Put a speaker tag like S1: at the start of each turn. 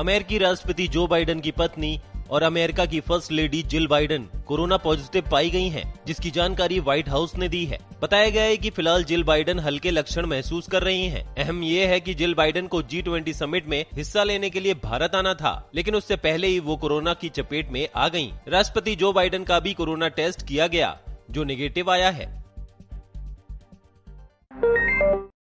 S1: अमेरिकी राष्ट्रपति जो बाइडन की पत्नी और अमेरिका की first lady Jill Biden corona positive पाई गई हैं, जिसकी जानकारी व्हाइट हाउस ने दी है। बताया गया है कि फ़िलहाल जिल बाइडन हल्के लक्षण महसूस कर रही हैं। अहम ये है कि जिल बाइडन को जी ट्वेंटी समिट में हिस्सा लेने के लिए भारत आना था लेकिन उससे पहले ही वो कोरोना की चपेट में आ गई राष्ट्रपति जो बाइडन का भी कोरोना टेस्ट किया गया जो निगेटिव आया है।